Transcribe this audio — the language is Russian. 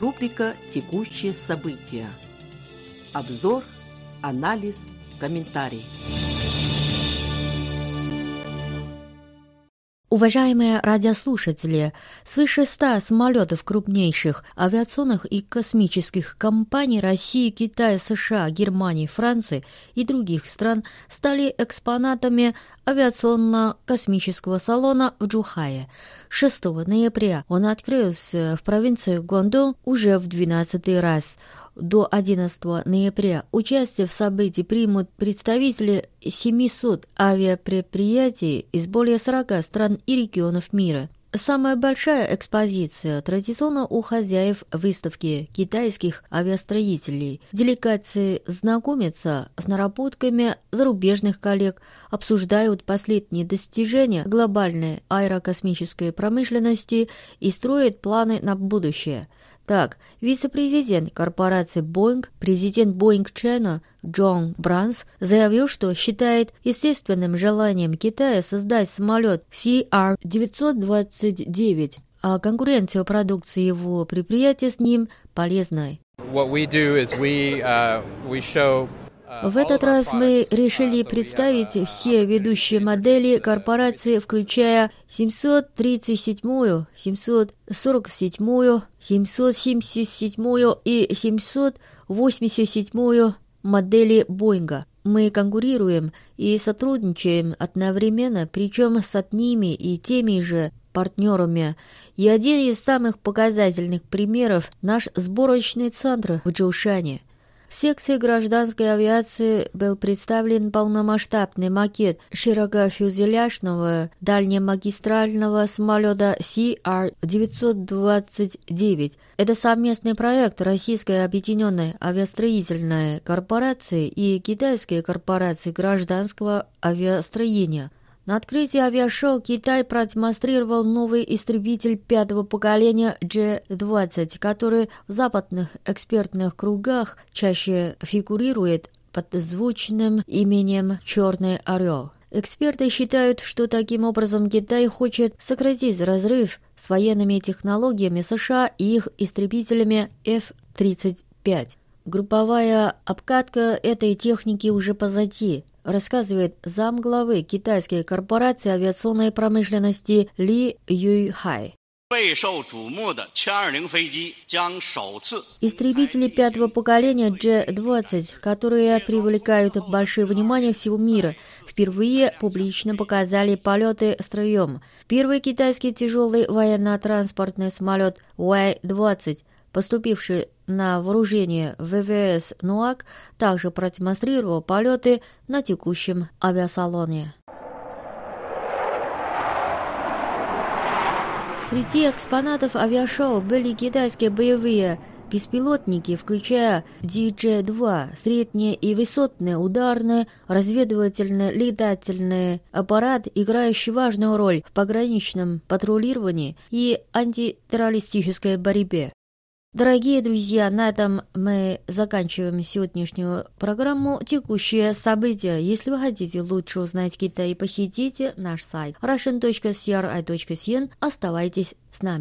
Рубрика «Текущие события». Обзор, анализ, комментарий. Уважаемые радиослушатели, свыше ста самолетов крупнейших авиационных и космических компаний России, Китая, США, Германии, Франции и других стран стали экспонатами авиационно-космического салона в Джухае. 6 ноября он открылся в провинции Гуандун уже в 12 раз – до 11 ноября участие в событии примут представители 700 авиапредприятий из более 40 стран и регионов мира. Самая большая экспозиция традиционно у хозяев выставки китайских авиастроителей. Делегации знакомятся с наработками зарубежных коллег, обсуждают последние достижения глобальной аэрокосмической промышленности и строят планы на будущее – так, вице-президент корпорации Boeing, президент Boeing China Джон Бранс заявил, что считает естественным желанием Китая создать самолет CR-929, а конкуренцию продукции его предприятия с ним полезной. What we do is we, uh, we show в этот раз мы решили представить все ведущие модели корпорации, включая 737, 747, 777 и 787 модели Боинга. Мы конкурируем и сотрудничаем одновременно, причем с одними и теми же партнерами. И один из самых показательных примеров – наш сборочный центр в Джоушане – в секции гражданской авиации был представлен полномасштабный макет широкофюзеляжного дальнемагистрального самолета CR-929. Это совместный проект Российской объединенной авиастроительной корпорации и Китайской корпорации гражданского авиастроения – на открытии авиашоу Китай продемонстрировал новый истребитель пятого поколения G-20, который в западных экспертных кругах чаще фигурирует под звучным именем «Черный орел». Эксперты считают, что таким образом Китай хочет сократить разрыв с военными технологиями США и их истребителями F-35. Групповая обкатка этой техники уже позади рассказывает замглавы китайской корпорации авиационной промышленности Ли Юйхай. Истребители пятого поколения G-20, которые привлекают большое внимание всего мира, впервые публично показали полеты строем. Первый китайский тяжелый военно-транспортный самолет Y-20 поступивший на вооружение ВВС «Нуак», также продемонстрировал полеты на текущем авиасалоне. Среди экспонатов авиашоу были китайские боевые беспилотники, включая DJ-2, средние и высотные ударные, разведывательные, летательные аппарат, играющий важную роль в пограничном патрулировании и антитеррористической борьбе. Дорогие друзья, на этом мы заканчиваем сегодняшнюю программу «Текущие события». Если вы хотите лучше узнать Китай, посетите наш сайт russian.cri.cn. Оставайтесь с нами.